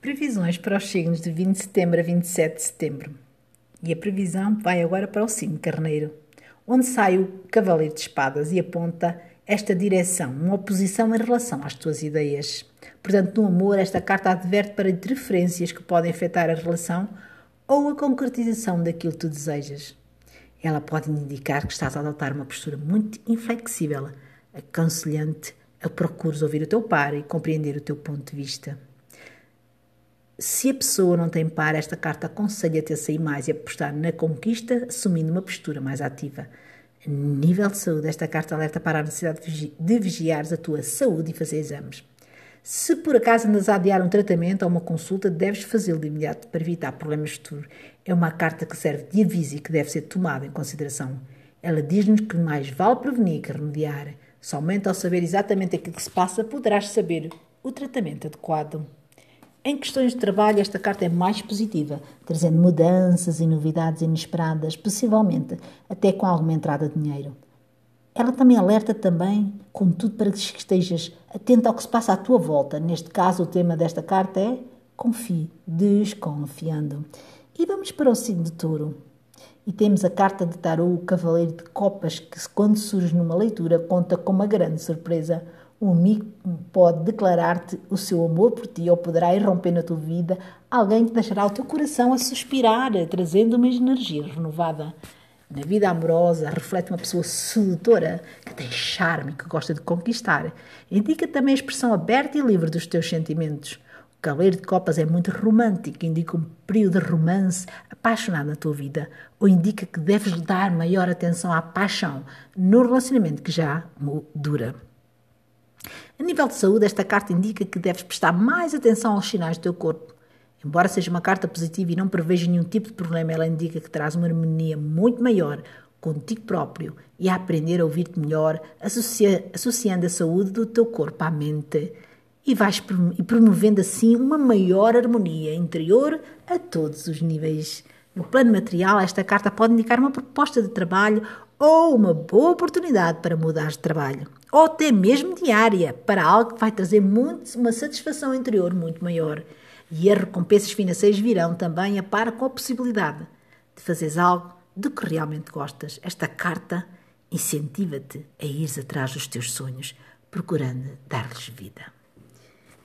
Previsões para os signos de 20 de setembro a 27 de setembro. E a previsão vai agora para o signo carneiro, onde sai o cavaleiro de espadas e aponta esta direção, uma oposição em relação às tuas ideias. Portanto, no amor, esta carta adverte para interferências que podem afetar a relação ou a concretização daquilo que tu desejas. Ela pode indicar que estás a adotar uma postura muito inflexível, aconselhante a procures ouvir o teu par e compreender o teu ponto de vista. Se a pessoa não tem par, esta carta aconselha-te a sair mais e apostar na conquista, assumindo uma postura mais ativa. A nível de saúde, esta carta alerta para a necessidade de vigiares a tua saúde e fazer exames. Se por acaso andas a adiar um tratamento ou uma consulta, deves fazê-lo de imediato para evitar problemas futuros. É uma carta que serve de aviso e que deve ser tomada em consideração. Ela diz-nos que mais vale prevenir que remediar. Somente ao saber exatamente aquilo que se passa, poderás saber o tratamento adequado. Em questões de trabalho, esta carta é mais positiva, trazendo mudanças e novidades inesperadas, possivelmente até com alguma entrada de dinheiro. Ela também alerta também, contudo, para que estejas atento ao que se passa à tua volta. Neste caso, o tema desta carta é confie, desconfiando. E vamos para o signo de touro. E temos a carta de tarô, o Cavaleiro de Copas, que quando surge numa leitura conta com uma grande surpresa – um amigo pode declarar-te o seu amor por ti ou poderá irromper na tua vida alguém que deixará o teu coração a suspirar, trazendo uma energia renovada. Na vida amorosa, reflete uma pessoa sedutora, que tem charme, que gosta de conquistar. Indica também a expressão aberta e livre dos teus sentimentos. O Cavaleiro de Copas é muito romântico, indica um período de romance apaixonado na tua vida, ou indica que deves dar maior atenção à paixão no relacionamento que já dura. A nível de saúde, esta carta indica que deves prestar mais atenção aos sinais do teu corpo. Embora seja uma carta positiva e não preveja nenhum tipo de problema, ela indica que terás uma harmonia muito maior contigo próprio e a aprender a ouvir-te melhor, associa, associando a saúde do teu corpo à mente e vais e promovendo assim uma maior harmonia interior a todos os níveis. No plano material, esta carta pode indicar uma proposta de trabalho ou uma boa oportunidade para mudar de trabalho ou até mesmo diária, para algo que vai trazer muito, uma satisfação interior muito maior. E as recompensas financeiras virão também a par com a possibilidade de fazeres algo do que realmente gostas. Esta carta incentiva-te a ires atrás dos teus sonhos, procurando dar-lhes vida.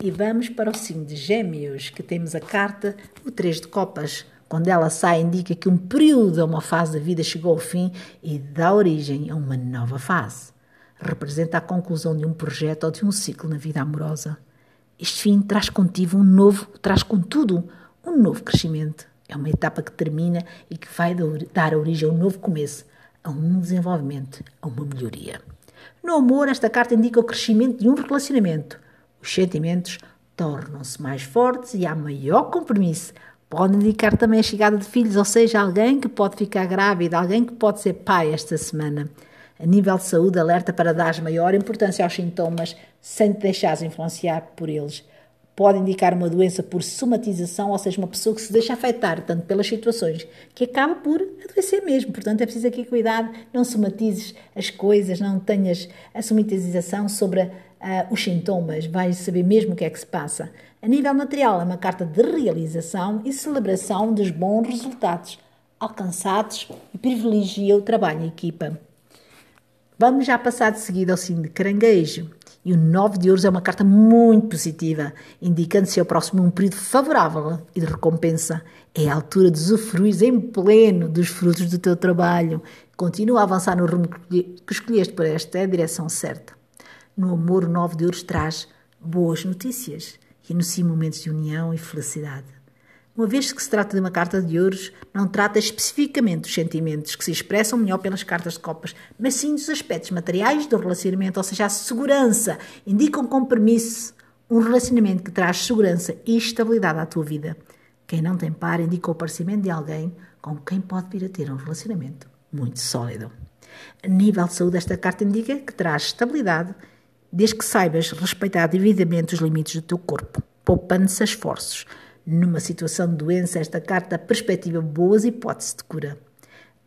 E vamos para o signo de Gêmeos, que temos a carta, o 3 de Copas. Quando ela sai, indica que um período ou uma fase da vida chegou ao fim e dá origem a uma nova fase representa a conclusão de um projeto ou de um ciclo na vida amorosa. Este fim traz contigo um novo, traz contudo um novo crescimento. É uma etapa que termina e que vai dar origem a um novo começo, a um desenvolvimento, a uma melhoria. No amor, esta carta indica o crescimento de um relacionamento. Os sentimentos tornam-se mais fortes e há maior compromisso. Pode indicar também a chegada de filhos, ou seja, alguém que pode ficar grávida, alguém que pode ser pai esta semana. A nível de saúde, alerta para dar maior importância aos sintomas sem te deixares influenciar por eles. Pode indicar uma doença por somatização, ou seja, uma pessoa que se deixa afetar tanto pelas situações que acaba por adoecer mesmo. Portanto, é preciso aqui cuidado, não somatizes as coisas, não tenhas a somatização sobre uh, os sintomas, vais saber mesmo o que é que se passa. A nível material, é uma carta de realização e celebração dos bons resultados alcançados e privilegia o trabalho em equipa. Vamos já passar de seguida ao signo de caranguejo. E o 9 de ouros é uma carta muito positiva, indicando-se ao próximo um período favorável e de recompensa. É a altura de usufruir em pleno dos frutos do teu trabalho. Continua a avançar no rumo que escolheste por esta é a direção certa. No amor, o 9 de ouros traz boas notícias e anuncia momentos de união e felicidade. Uma vez que se trata de uma carta de ouros, não trata especificamente dos sentimentos que se expressam melhor pelas cartas de copas, mas sim dos aspectos materiais do relacionamento, ou seja, a segurança. Indica um compromisso, um relacionamento que traz segurança e estabilidade à tua vida. Quem não tem par indica o aparecimento de alguém com quem pode vir a ter um relacionamento muito sólido. A nível de saúde, esta carta indica que traz estabilidade desde que saibas respeitar devidamente os limites do teu corpo, poupando-se esforços numa situação de doença, esta carta perspectiva boas hipóteses de cura.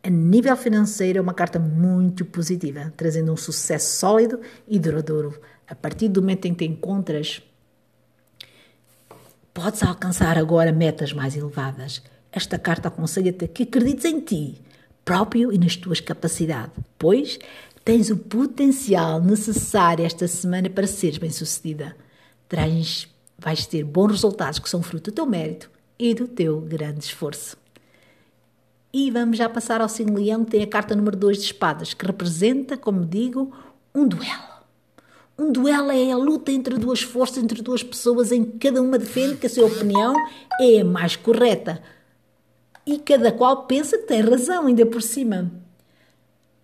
A nível financeiro, é uma carta muito positiva, trazendo um sucesso sólido e duradouro. A partir do momento em que te encontras podes alcançar agora metas mais elevadas. Esta carta aconselha-te que acredites em ti, próprio e nas tuas capacidades, pois tens o potencial necessário esta semana para seres bem-sucedida. Traz, vais ter bons resultados que são fruto do teu mérito e do teu grande esforço. E vamos já passar ao signo leão, que tem a carta número 2 de espadas, que representa, como digo, um duelo. Um duelo é a luta entre duas forças, entre duas pessoas, em que cada uma defende que a sua opinião é a mais correta. E cada qual pensa que tem razão, ainda por cima.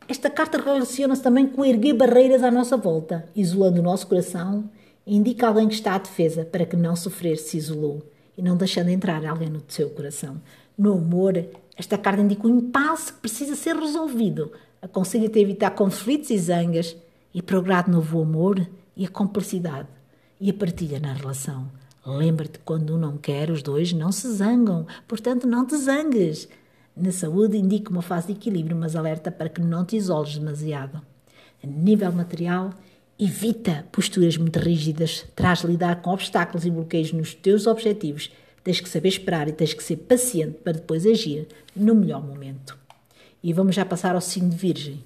Esta carta relaciona-se também com erguer barreiras à nossa volta, isolando o nosso coração, indica alguém que está à defesa para que não sofrer se isolou e não deixando entrar alguém no seu coração. No amor, esta carta indica um impasse que precisa ser resolvido. Aconselha-te a evitar conflitos e zangas e procurar novo amor e a complicidade e a partilha na relação. Lembra-te quando um não quer, os dois não se zangam, portanto não te zangues. Na saúde, indica uma fase de equilíbrio, mas alerta para que não te isoles demasiado. A nível material, evita posturas muito rígidas, traz lidar com obstáculos e bloqueios nos teus objetivos. Tens que saber esperar e tens que ser paciente para depois agir no melhor momento. E vamos já passar ao signo de Virgem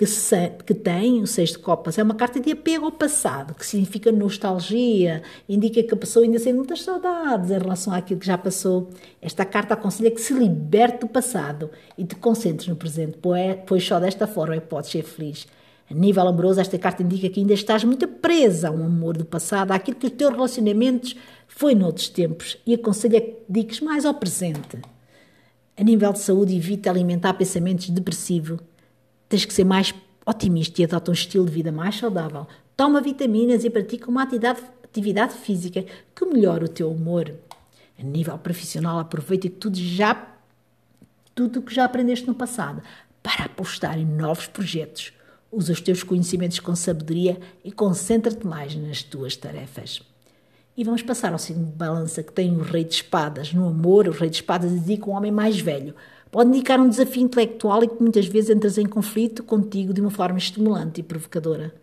que, se, que tem o seis de copas é uma carta de apego ao passado, que significa nostalgia, indica que a pessoa ainda tem muitas saudades em relação àquilo que já passou. Esta carta aconselha que se liberte do passado e te concentres no presente, pois só desta forma é que podes ser feliz. A nível amoroso, esta carta indica que ainda estás muito presa a um amor do passado, àquilo que os teus relacionamentos foi noutros tempos e aconselha que dediques mais ao presente. A nível de saúde, evita alimentar pensamentos depressivos Tens que ser mais otimista e adota um estilo de vida mais saudável. Toma vitaminas e pratica uma atividade, atividade física que melhora o teu humor. A nível profissional, aproveita tudo já tudo o que já aprendeste no passado para apostar em novos projetos. Usa os teus conhecimentos com sabedoria e concentra-te mais nas tuas tarefas. E vamos passar ao signo de balança que tem o rei de espadas. No amor, o rei de espadas indica um homem mais velho, Pode indicar um desafio intelectual e que muitas vezes entras em conflito contigo de uma forma estimulante e provocadora.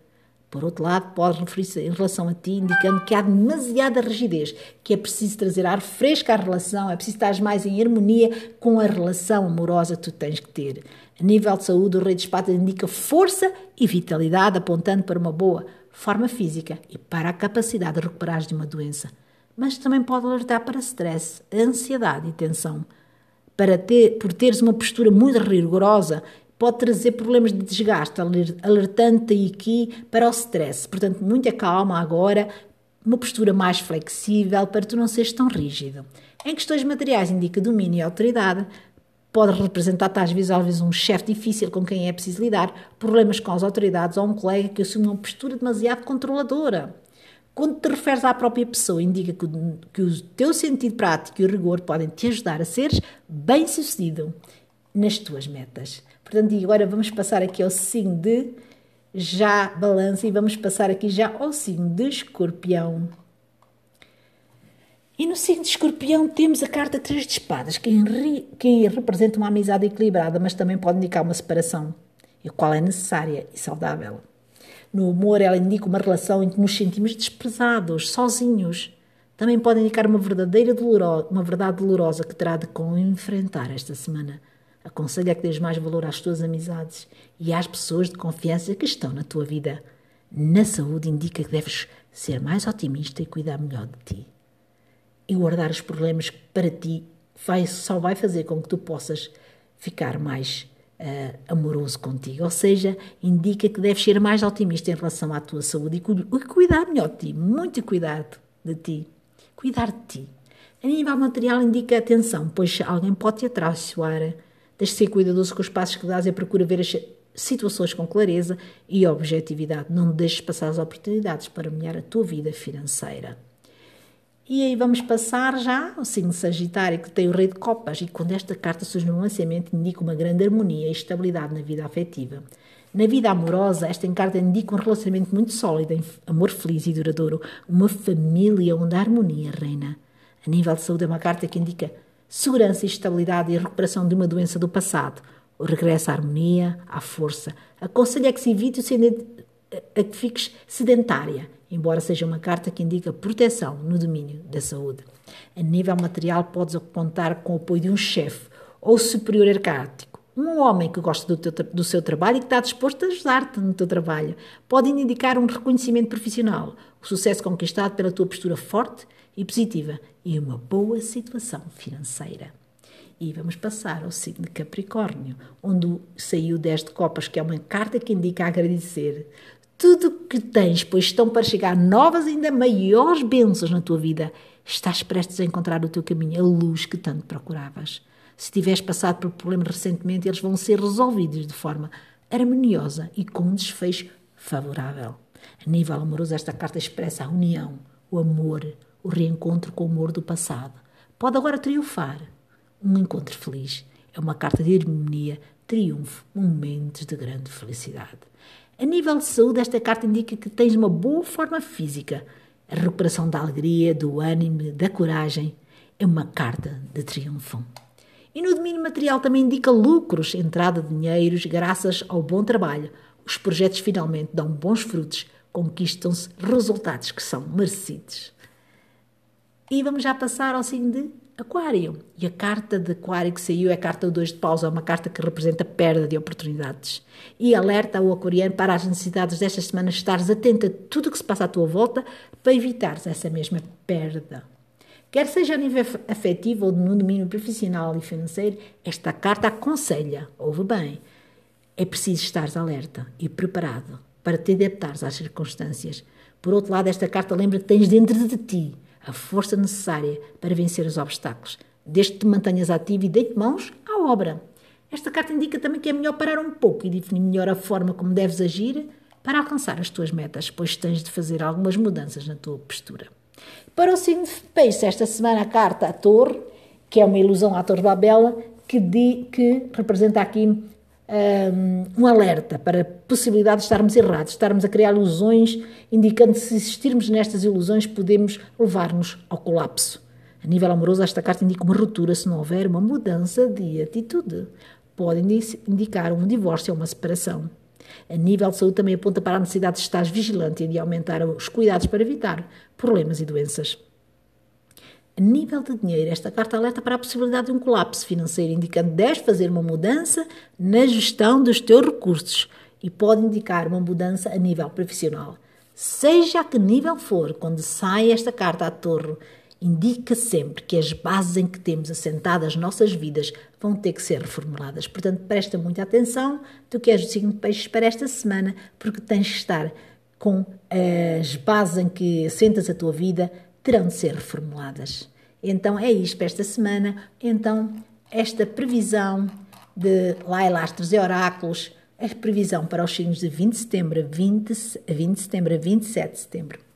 Por outro lado, pode referir-se em relação a ti, indicando que há demasiada rigidez, que é preciso trazer ar fresco à relação, é preciso estar mais em harmonia com a relação amorosa que tu tens que ter. A nível de saúde, o Rei de Espadas indica força e vitalidade, apontando para uma boa forma física e para a capacidade de recuperar de uma doença. Mas também pode alertar para stress, ansiedade e tensão para ter, por teres uma postura muito rigorosa, pode trazer problemas de desgaste, alertando-te aqui para o stress. Portanto, muita calma agora, uma postura mais flexível para tu não seres tão rígido. Em questões materiais, indica domínio e autoridade. Pode representar-te às vezes, às vezes um chefe difícil com quem é preciso lidar, problemas com as autoridades ou um colega que assume uma postura demasiado controladora. Quando te referes à própria pessoa, indica que, que o teu sentido prático e o rigor podem te ajudar a seres bem-sucedido nas tuas metas. Portanto, e agora vamos passar aqui ao signo de já balança e vamos passar aqui já ao signo de escorpião. E no signo de escorpião temos a carta Três de Espadas, que, que representa uma amizade equilibrada, mas também pode indicar uma separação, a qual é necessária e saudável. No humor, ela indica uma relação em que nos sentimos desprezados, sozinhos. Também pode indicar uma verdadeira dolorosa, uma verdade dolorosa que terá de com enfrentar esta semana. Aconselha que dês mais valor às tuas amizades e às pessoas de confiança que estão na tua vida. Na saúde, indica que deves ser mais otimista e cuidar melhor de ti. E guardar os problemas para ti vai, só vai fazer com que tu possas ficar mais uh, amoroso contigo. Ou seja, indica que deves ser mais otimista em relação à tua saúde e cuidar melhor de ti, muito cuidado de ti. Cuidar de ti. A nível material indica atenção, pois alguém pode te atraiçoar. Tens de ser cuidadoso com os passos que dás e procura ver as situações com clareza e objetividade. Não deixes passar as oportunidades para melhorar a tua vida financeira. E aí vamos passar já ao signo Sagitário, que tem o Rei de Copas, e quando esta carta surge no lançamento, indica uma grande harmonia e estabilidade na vida afetiva. Na vida amorosa, esta carta indica um relacionamento muito sólido, amor feliz e duradouro, uma família onde a harmonia reina. A nível de saúde, é uma carta que indica segurança e estabilidade e a recuperação de uma doença do passado, o regresso à harmonia, à força. Aconselha que se evite o a que fiques sedentária embora seja uma carta que indica proteção no domínio da saúde. A nível material, podes contar com o apoio de um chefe ou superior hierárquico, um homem que gosta do, teu, do seu trabalho e que está disposto a ajudar-te no teu trabalho. Pode indicar um reconhecimento profissional, o sucesso conquistado pela tua postura forte e positiva e uma boa situação financeira. E vamos passar ao signo de Capricórnio, onde saiu 10 de copas, que é uma carta que indica agradecer tudo que tens, pois estão para chegar novas ainda maiores bênçãos na tua vida. Estás prestes a encontrar o teu caminho, a luz que tanto procuravas. Se tiveres passado por problemas recentemente, eles vão ser resolvidos de forma harmoniosa e com um desfecho favorável. A nível amoroso, esta carta expressa a união, o amor, o reencontro com o amor do passado. Pode agora triunfar um encontro feliz. É uma carta de harmonia, triunfo, momentos de grande felicidade. A nível de saúde, esta carta indica que tens uma boa forma física. A recuperação da alegria, do ânimo, da coragem é uma carta de triunfo. E no domínio material também indica lucros, entrada de dinheiros, graças ao bom trabalho. Os projetos finalmente dão bons frutos, conquistam-se resultados que são merecidos. E vamos já passar ao signo de Aquário. E a carta de Aquário que saiu é a carta 2 de pausa, uma carta que representa perda de oportunidades. E alerta o aquariano para as necessidades destas semanas estares atento a tudo o que se passa à tua volta para evitares essa mesma perda. Quer seja a nível afetivo ou no domínio profissional e financeiro, esta carta aconselha, ouve bem, é preciso estares alerta e preparado para te adaptares às circunstâncias. Por outro lado, esta carta lembra que tens dentro de ti a força necessária para vencer os obstáculos, desde que te mantenhas ativo e deite mãos à obra. Esta carta indica também que é melhor parar um pouco e definir melhor a forma como deves agir para alcançar as tuas metas, pois tens de fazer algumas mudanças na tua postura. Para o signo de peixe, esta semana a carta a torre, que é uma ilusão à torre Babel, que, de, que representa aqui um, alerta para a possibilidade de estarmos errados, estarmos a criar ilusões, indicando que se existirmos nestas ilusões podemos levar-nos ao colapso. A nível amoroso, esta carta indica uma ruptura se não houver uma mudança de atitude. Pode indicar um divórcio ou uma separação. A nível de saúde, também aponta para a necessidade de estar vigilante e de aumentar os cuidados para evitar problemas e doenças. A nível de dinheiro, esta carta alerta para a possibilidade de um colapso financeiro, indicando deves fazer uma mudança na gestão dos teus recursos e pode indicar uma mudança a nível profissional. Seja a que nível for, quando sai esta carta à torre, indica sempre que as bases em que temos assentadas as nossas vidas vão ter que ser reformuladas. Portanto, presta muita atenção, tu que és o signo de peixes para esta semana, porque tens de estar com as bases em que assentas a tua vida terão de ser reformuladas. Então é isto para esta semana. Então, esta previsão de Laila Astros e Oráculos, a previsão para os signos de 20 de setembro a 20, 20 de setembro a 27 de setembro.